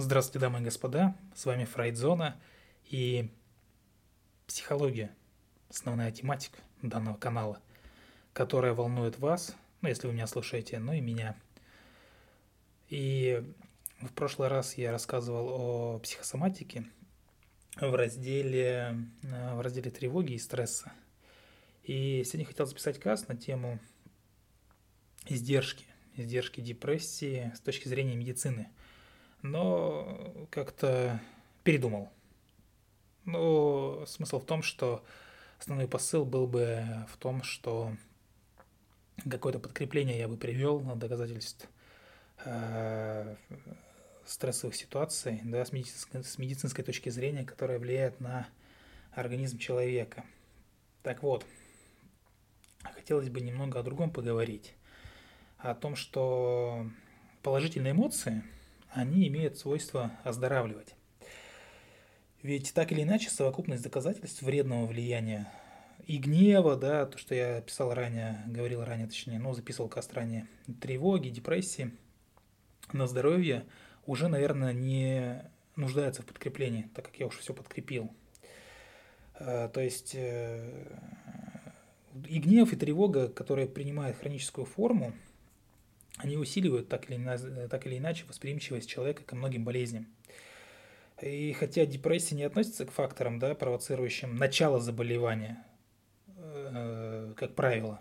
Здравствуйте, дамы и господа, с вами Фрейдзона и психология, основная тематика данного канала, которая волнует вас, ну, если вы меня слушаете, ну и меня. И в прошлый раз я рассказывал о психосоматике в разделе, э, в разделе тревоги и стресса. И сегодня хотел записать каст на тему издержки, издержки депрессии с точки зрения медицины. Но как-то передумал. Но смысл в том, что основной посыл был бы в том, что какое-то подкрепление я бы привел доказательств э, стрессовых ситуаций, да, с медицинской, с медицинской точки зрения, которая влияет на организм человека. Так вот, хотелось бы немного о другом поговорить о том, что положительные эмоции, они имеют свойство оздоравливать. Ведь так или иначе совокупность доказательств вредного влияния и гнева, да, то, что я писал ранее, говорил ранее, точнее, но записывал каст ранее, тревоги, депрессии на здоровье уже, наверное, не нуждается в подкреплении, так как я уже все подкрепил. Э, то есть э, и гнев, и тревога, которые принимают хроническую форму, они усиливают так или, иначе, так или иначе восприимчивость человека ко многим болезням. И хотя депрессия не относится к факторам, да, провоцирующим начало заболевания, э, как правило,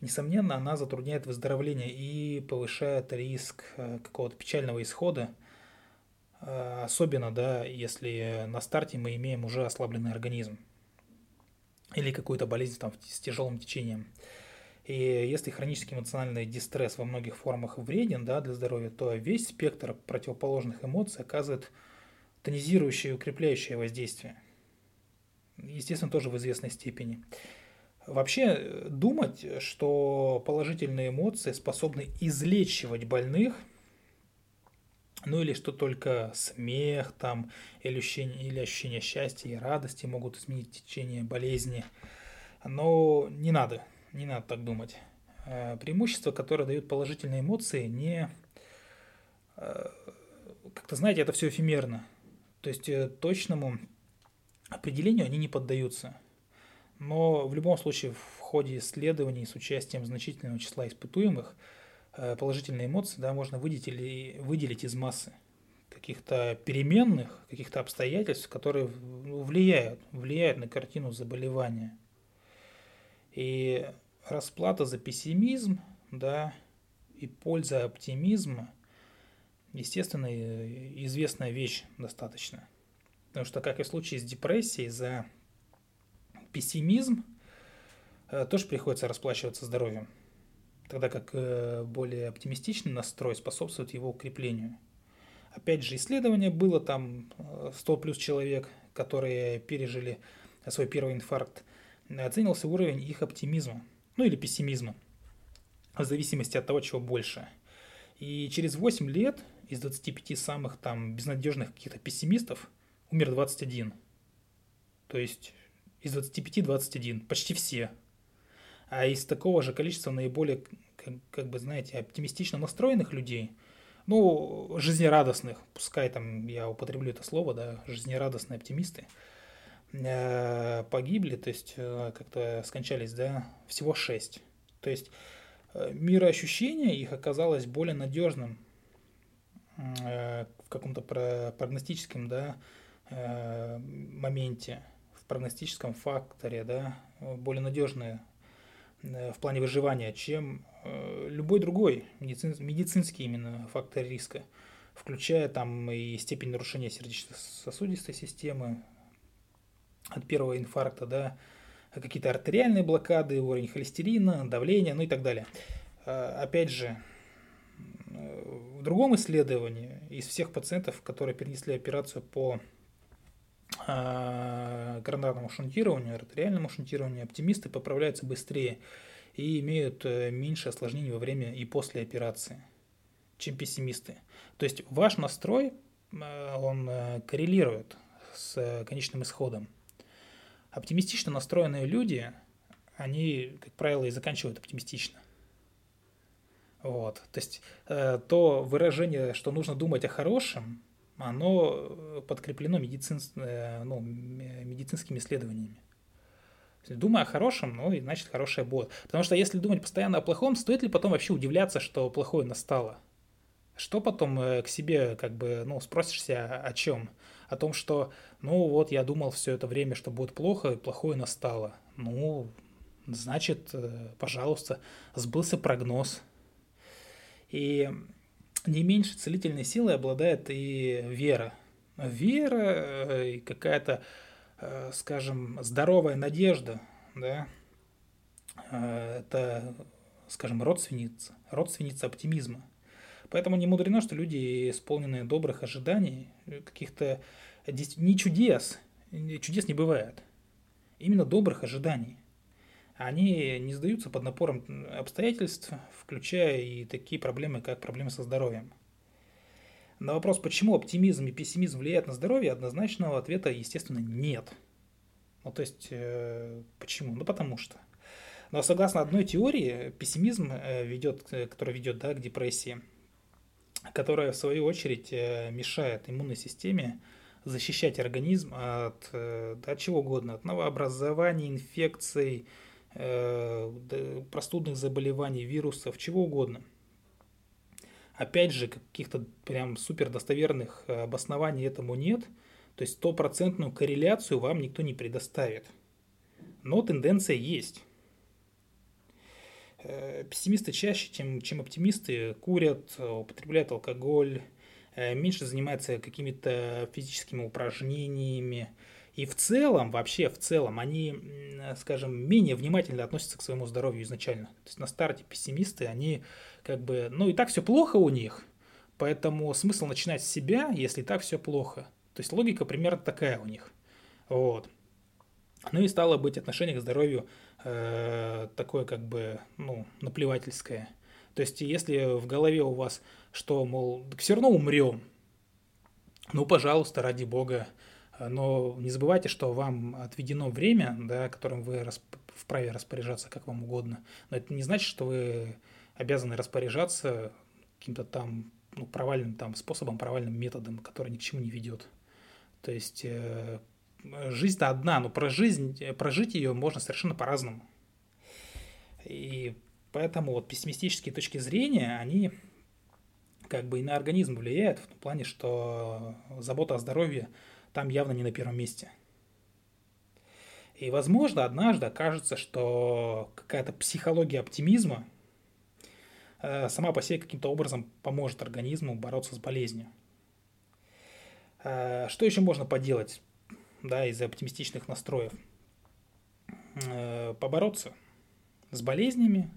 несомненно, она затрудняет выздоровление и повышает риск э, какого-то печального исхода, э, особенно, да, если на старте мы имеем уже ослабленный организм или какую-то болезнь там с тяжелым течением. И если хронический эмоциональный дистресс во многих формах вреден да, для здоровья, то весь спектр противоположных эмоций оказывает тонизирующее и укрепляющее воздействие. Естественно, тоже в известной степени. Вообще, думать, что положительные эмоции способны излечивать больных, ну или что только смех там, или ощущение, или ощущение счастья и радости могут изменить течение болезни, но не надо не надо так думать. Э, преимущества, которые дают положительные эмоции, не... Э, как-то, знаете, это все эфемерно. То есть э, точному определению они не поддаются. Но в любом случае в ходе исследований с участием значительного числа испытуемых положительные эмоции да, можно выделить, или, выделить из массы каких-то переменных, каких-то обстоятельств, которые ну, влияют, влияют на картину заболевания. И расплата за пессимизм, да, и польза оптимизма, естественно, известная вещь достаточно. Потому что, как и в случае с депрессией, за пессимизм э, тоже приходится расплачиваться здоровьем, тогда как э, более оптимистичный настрой способствует его укреплению. Опять же, исследование было там 100 э, плюс человек, которые пережили свой первый инфаркт, оценился уровень их оптимизма – ну или пессимизма, в зависимости от того, чего больше. И через 8 лет из 25 самых там безнадежных каких-то пессимистов умер 21. То есть из 25 21, почти все. А из такого же количества наиболее, как, как бы, знаете, оптимистично настроенных людей, ну, жизнерадостных, пускай там я употреблю это слово, да, жизнерадостные оптимисты – погибли, то есть э, как-то скончались, да, всего шесть. То есть э, мироощущение их оказалось более надежным в каком-то прогностическом, да, моменте, в прогностическом факторе, да, более надежное в плане выживания, чем любой другой медицин, медицинский именно фактор риска, включая там и степень нарушения сердечно-сосудистой системы, от первого инфаркта, да, какие-то артериальные блокады, уровень холестерина, давление, ну и так далее. А, опять же, в другом исследовании из всех пациентов, которые перенесли операцию по а, коронарному шунтированию, артериальному шунтированию, оптимисты поправляются быстрее и имеют э, меньше осложнений во время и после операции, чем пессимисты. То есть ваш настрой, э, он э, коррелирует с конечным исходом. Оптимистично настроенные люди, они, как правило, и заканчивают оптимистично. Вот. То есть э, то выражение, что нужно думать о хорошем, оно подкреплено медицин, ну, медицинскими исследованиями. Думай о хорошем, ну и значит хорошее будет. Потому что если думать постоянно о плохом, стоит ли потом вообще удивляться, что плохое настало? Что потом э, к себе, как бы, ну, спросишься о чем? О том, что, ну, вот я думал все это время, что будет плохо, и плохое настало. Ну, значит, э, пожалуйста, сбылся прогноз. И не меньше целительной силой обладает и вера. Вера э, и какая-то, скажем, здоровая надежда, да, это, скажем, родственница, родственница оптимизма – Поэтому не мудрено, что люди, исполненные добрых ожиданий, каких-то не чудес, чудес не бывает, именно добрых ожиданий. Они не сдаются под напором обстоятельств, включая и такие проблемы, как проблемы со здоровьем. На вопрос, почему оптимизм и пессимизм влияют на здоровье, однозначного ответа, естественно, нет. Ну, то есть, э, почему? Ну, потому что. Но согласно одной теории, пессимизм э, ведет, который ведет да, к депрессии, которая в свою очередь э, мешает иммунной системе защищать организм от, э, от чего угодно, от новообразований, инфекций, э, простудных заболеваний, вирусов, чего угодно. Опять же, каких-то прям супер достоверных обоснований этому нет, то есть стопроцентную корреляцию вам никто не предоставит. Но тенденция есть. Э, пессимисты чаще, чем, чем оптимисты, курят, употребляют алкоголь, э, меньше занимаются какими-то физическими упражнениями. И в целом, вообще в целом, они, скажем, менее внимательно относятся к своему здоровью изначально. То есть на старте пессимисты, они как бы, ну и так все плохо у них, поэтому смысл начинать с себя, если так все плохо. То есть логика примерно такая у них. Вот. Ну и стало быть отношение к здоровью э, такое как бы, ну, наплевательское. То есть, если в голове у вас, что, мол, все равно умрем, ну, пожалуйста, ради бога, но не забывайте, что вам отведено время, да, которым вы расп... вправе распоряжаться как вам угодно. Но это не значит, что вы обязаны распоряжаться каким-то там ну, провальным там способом, провальным методом, который ни к чему не ведет. То есть э, жизнь-то одна, но про жизнь, прожить ее можно совершенно по-разному. И поэтому вот пессимистические точки зрения, они как бы и на организм влияют в том плане, что забота о здоровье там явно не на первом месте. И, возможно, однажды окажется, что какая-то психология оптимизма э, сама по себе каким-то образом поможет организму бороться с болезнью. Э, что еще можно поделать? Да, из-за оптимистичных настроев, э, побороться с болезнями,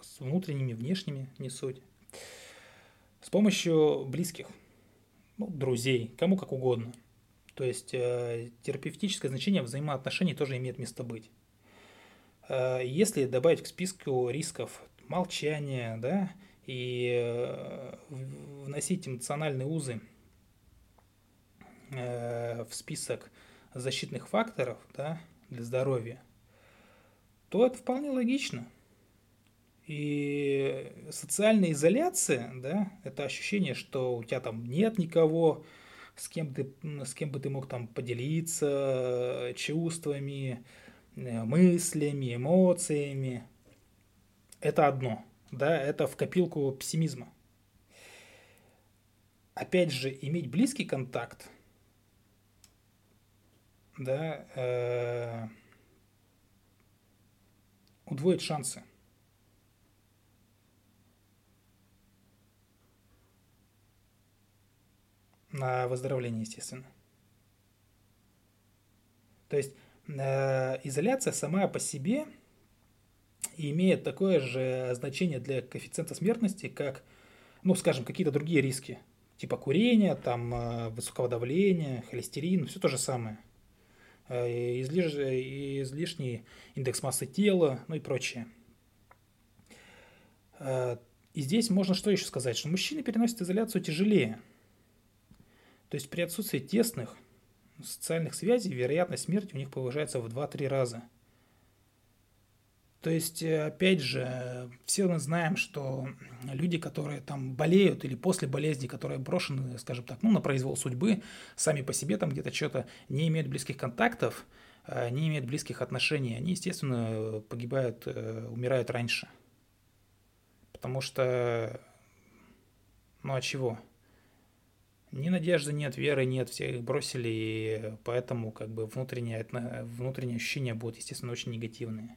с внутренними, внешними, не суть, с помощью близких, ну, друзей, кому как угодно. То есть э, терапевтическое значение взаимоотношений тоже имеет место быть. Э, если добавить к списку рисков молчание, да, и вносить эмоциональные узы Э, в список защитных факторов да, для здоровья, то это вполне логично. И социальная изоляция, да, это ощущение, что у тебя там нет никого, с кем ты, с кем бы ты мог там поделиться чувствами, э, мыслями, эмоциями. Это одно, да, это в копилку пессимизма. Опять же, иметь близкий контакт – да, э, удвоить шансы. На выздоровление, естественно. То есть э, изоляция сама по себе имеет такое же значение для коэффициента смертности, как, ну, скажем, какие-то другие риски, типа курения, там, э, высокого давления, холестерин, все то же самое. Э, излиш... излишний индекс массы тела, ну и прочее. Э, и здесь можно что еще сказать, что мужчины переносят изоляцию тяжелее. То есть при отсутствии тесных социальных связей вероятность смерти у них повышается в 2-3 раза. То есть, э, опять же, все мы знаем, что люди, которые там болеют или после болезни, которые брошены, скажем так, ну, на произвол судьбы, сами по себе там где-то что-то не имеют близких контактов, э, не имеют близких отношений, они, естественно, погибают, э, умирают раньше. Потому что, ну, а чего? Ни надежды нет, веры нет, все их бросили, и поэтому как бы внутренние, внутренние ощущения будут, естественно, очень негативные.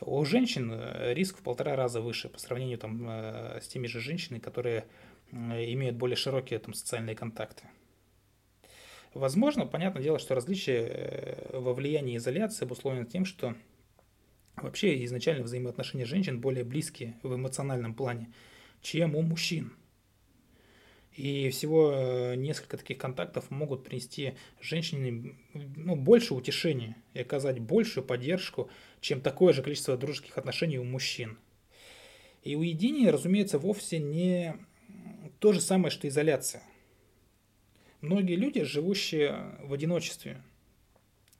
У женщин э, риск в полтора раза выше по сравнению там, э, с теми же женщинами, которые имеют более широкие там, социальные контакты. Возможно, понятное дело, что различие э, во влиянии изоляции обусловлено тем, что вообще изначально взаимоотношения женщин более близкие в эмоциональном плане, чем у мужчин – и всего э, несколько таких контактов могут принести женщине ну, больше утешения и оказать большую поддержку, чем такое же количество дружеских отношений у мужчин. И уединение, разумеется, вовсе не то же самое, что изоляция. Многие люди, живущие в одиночестве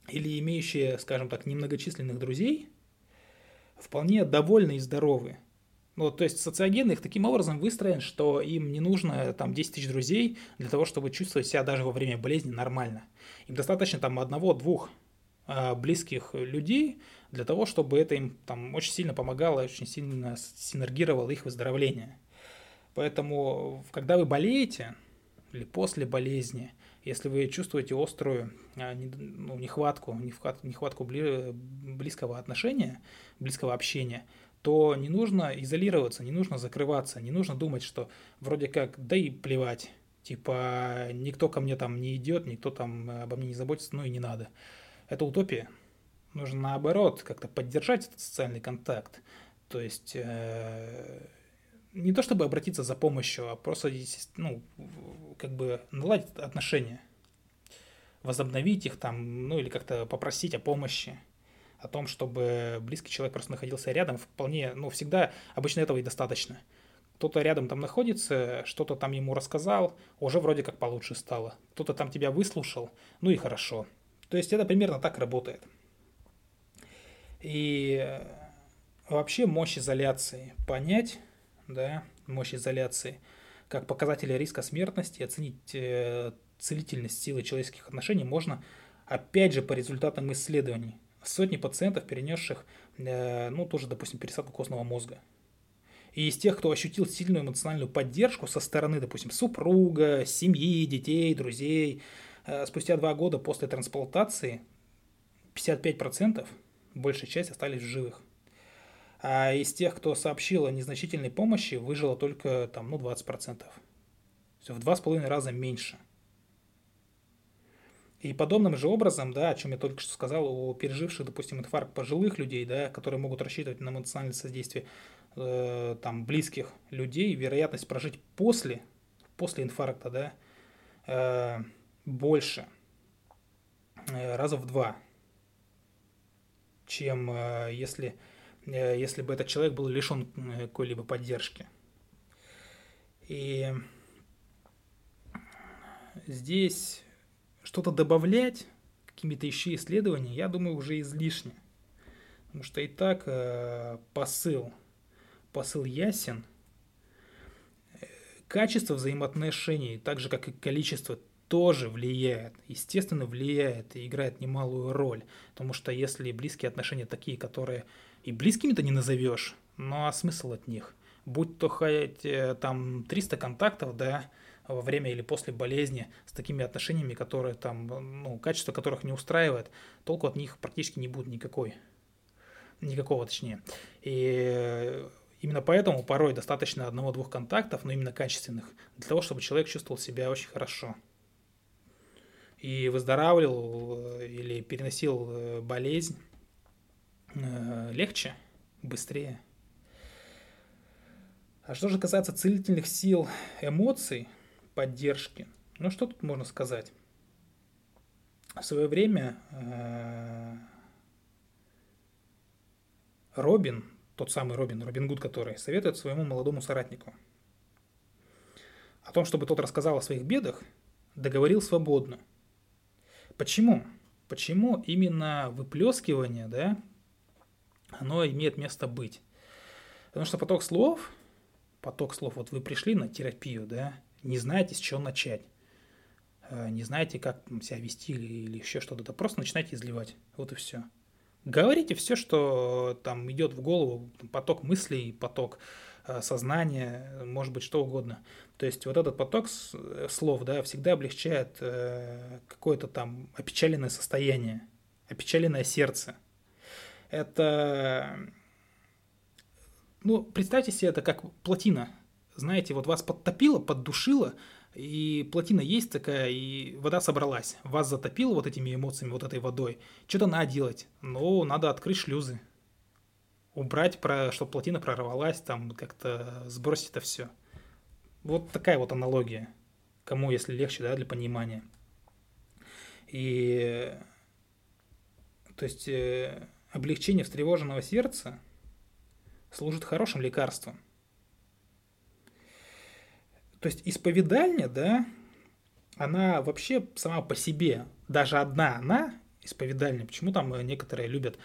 или имеющие, скажем так, немногочисленных друзей, вполне довольны и здоровы – ну, то есть социоген их таким образом выстроен, что им не нужно там 10 тысяч друзей для того, чтобы чувствовать себя даже во время болезни нормально. Им достаточно там одного-двух э, близких людей для того, чтобы это им там очень сильно помогало, очень сильно синергировало их выздоровление. Поэтому, когда вы болеете или после болезни, если вы чувствуете острую а, ну, нехватку, нехватку близкого отношения, близкого общения – то не нужно изолироваться, не нужно закрываться, не нужно думать, что вроде как, да и плевать, типа никто ко мне там не идет, никто там обо мне не заботится, ну и не надо. Это утопия. Нужно наоборот как-то поддержать этот социальный контакт. То есть э, не то чтобы обратиться за помощью, а просто ну, как бы наладить отношения, возобновить их там, ну или как-то попросить о помощи о том, чтобы близкий человек просто находился рядом, вполне, ну, всегда, обычно этого и достаточно. Кто-то рядом там находится, что-то там ему рассказал, уже вроде как получше стало. Кто-то там тебя выслушал, ну и хорошо. То есть это примерно так работает. И вообще мощь изоляции понять, да, мощь изоляции, как показатели риска смертности, оценить э, целительность силы человеческих отношений можно, опять же, по результатам исследований сотни пациентов, перенесших, э, ну, тоже, допустим, пересадку костного мозга. И из тех, кто ощутил сильную эмоциональную поддержку со стороны, допустим, супруга, семьи, детей, друзей, э, спустя два года после трансплантации 55%, большая часть остались в живых. А из тех, кто сообщил о незначительной помощи, выжило только там, ну, 20%. Все в два с половиной раза меньше – и подобным же образом, да, о чем я только что сказал, у переживших, допустим, инфаркт пожилых людей, да, которые могут рассчитывать на эмоциональное содействие э, там, близких людей, вероятность прожить после, после инфаркта, да, э, больше, э, раза в два, чем э, если, э, если бы этот человек был лишен э, какой-либо поддержки. И здесь что-то добавлять, какими-то еще исследования, я думаю, уже излишне. Потому что и так посыл, посыл ясен. Качество взаимоотношений, так же как и количество, тоже влияет, естественно, влияет и играет немалую роль. Потому что если близкие отношения такие, которые и близкими-то не назовешь, ну а смысл от них? Будь то хоть э, там 300 контактов, да, во время или после болезни с такими отношениями, которые там, ну, качество которых не устраивает, толку от них практически не будет никакой. Никакого, точнее. И именно поэтому порой достаточно одного-двух контактов, но именно качественных, для того, чтобы человек чувствовал себя очень хорошо. И выздоравливал э, или переносил э, болезнь э, легче, быстрее. А что же касается целительных сил эмоций, поддержки. Ну что тут можно сказать? В свое время Робин, тот самый Робин, Робин Гуд, который советует своему молодому соратнику о том, чтобы тот рассказал о своих бедах, договорил свободно. Почему? Почему именно выплескивание, да, оно имеет место быть. Потому что поток слов, поток слов, вот вы пришли на терапию, да, не знаете, с чего начать. Э, не знаете, как себя вести или, или еще что-то, да просто начинайте изливать. Вот и все. Говорите все, что там идет в голову, поток мыслей, поток э, сознания, может быть, что угодно. То есть вот этот поток э, слов, да, всегда облегчает какое-то там опечаленное состояние, опечаленное сердце. Это, ну, представьте себе это как плотина. Знаете, вот вас подтопило, поддушило, и плотина есть такая, и вода собралась. Вас затопило вот этими эмоциями, вот этой водой. Что-то надо делать. Ну, надо открыть шлюзы. Убрать, про, чтобы плотина прорвалась, там как-то сбросить это все. Вот такая вот аналогия. Кому, если легче, да, для понимания. И то есть э, облегчение встревоженного сердца служит хорошим лекарством. То есть исповедальня, да, она вообще сама по себе, даже одна она, исповедальня, почему там некоторые любят,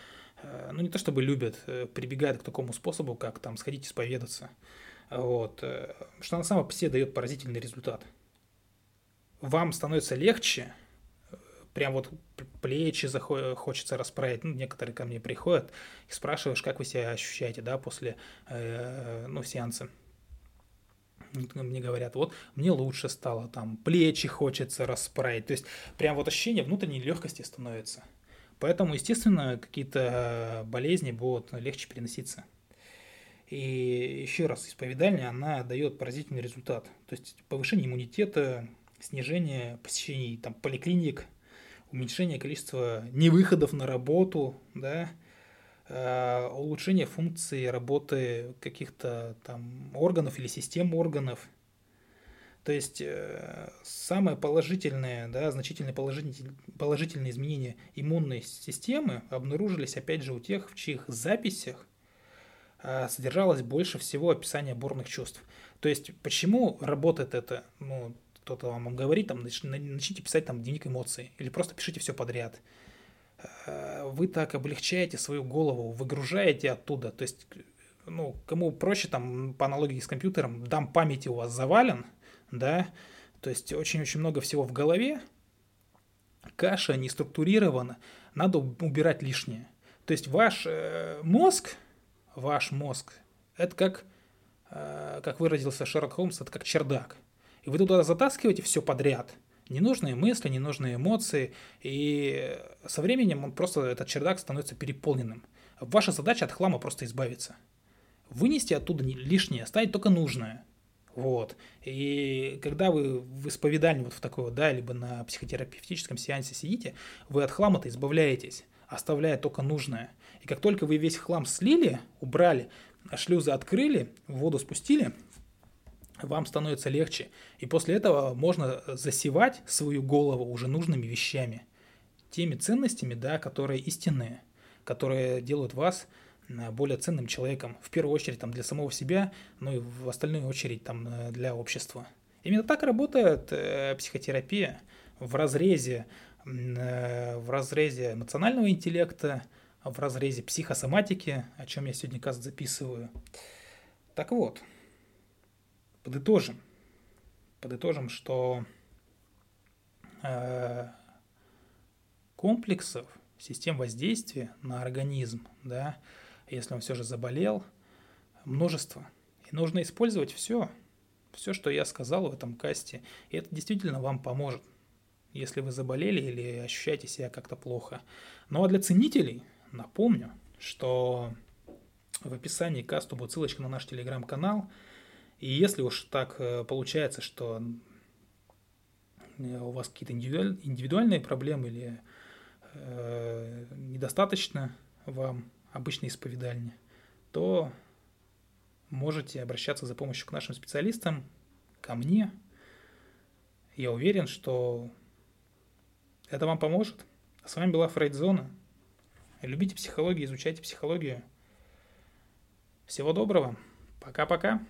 ну не то чтобы любят, э, прибегают к такому способу, как там сходить исповедаться, вот, что она сама по себе дает поразительный результат. Вам становится легче, прям вот плечи хочется расправить. Ну, некоторые ко мне приходят и спрашиваешь, как вы себя ощущаете, да, после, ну, сеанса мне говорят, вот мне лучше стало, там, плечи хочется расправить. То есть прям вот ощущение внутренней легкости становится. Поэтому, естественно, какие-то болезни будут легче переноситься. И еще раз, исповедальня, она дает поразительный результат. То есть повышение иммунитета, снижение посещений там, поликлиник, уменьшение количества невыходов на работу, да, Э, улучшение функции работы каких-то там органов или систем органов. То есть э, самое положительное, да, значительные положительные, положительные изменения иммунной системы обнаружились, опять же, у тех, в чьих записях э, содержалось больше всего описания бурных чувств. То есть почему работает это? Ну, кто-то вам говорит, там, начните писать там дневник эмоций, или просто пишите все подряд – Э, вы так облегчаете свою голову, выгружаете оттуда. То есть, ну, кому проще, там, по аналогии с компьютером, дам памяти у вас завален, да, то есть очень-очень много всего в голове, каша не структурирована, надо убирать лишнее. То есть ваш э, мозг, ваш мозг, это как, э, как выразился Шерлок Холмс, это как чердак. И вы туда затаскиваете все подряд – ненужные мысли, ненужные эмоции, и со временем он просто, этот чердак становится переполненным. Ваша задача от хлама просто избавиться. Вынести оттуда лишнее, оставить только нужное. Вот. И когда вы в исповедальне вот в такой вот, да, либо на психотерапевтическом сеансе сидите, вы от хлама-то избавляетесь, оставляя только нужное. И как только вы весь хлам слили, убрали, шлюзы открыли, воду спустили – вам становится легче. И после этого можно засевать свою голову уже нужными вещами, теми ценностями, да, которые истинные, которые делают вас более ценным человеком, в первую очередь там, для самого себя, но и в остальную очередь там, э, для общества. Именно так работает э, психотерапия в разрезе, э, в разрезе эмоционального интеллекта, в разрезе психосоматики, о чем я сегодня каст записываю. Так вот, подытожим. Подытожим, что э, комплексов, систем воздействия на организм, да, если он все же заболел, множество. И нужно использовать все, все, что я сказал в этом касте. И это действительно вам поможет, если вы заболели или ощущаете себя как-то плохо. Ну а для ценителей напомню, что в описании к касту будет ссылочка на наш телеграм-канал – и если уж так э, получается, что э, у вас какие-то индивидуальные проблемы или э, недостаточно вам обычной исповедальни, то можете обращаться за помощью к нашим специалистам, ко мне. Я уверен, что это вам поможет. А с вами была Фрейдзона. Любите психологию, изучайте психологию. Всего доброго. Пока-пока.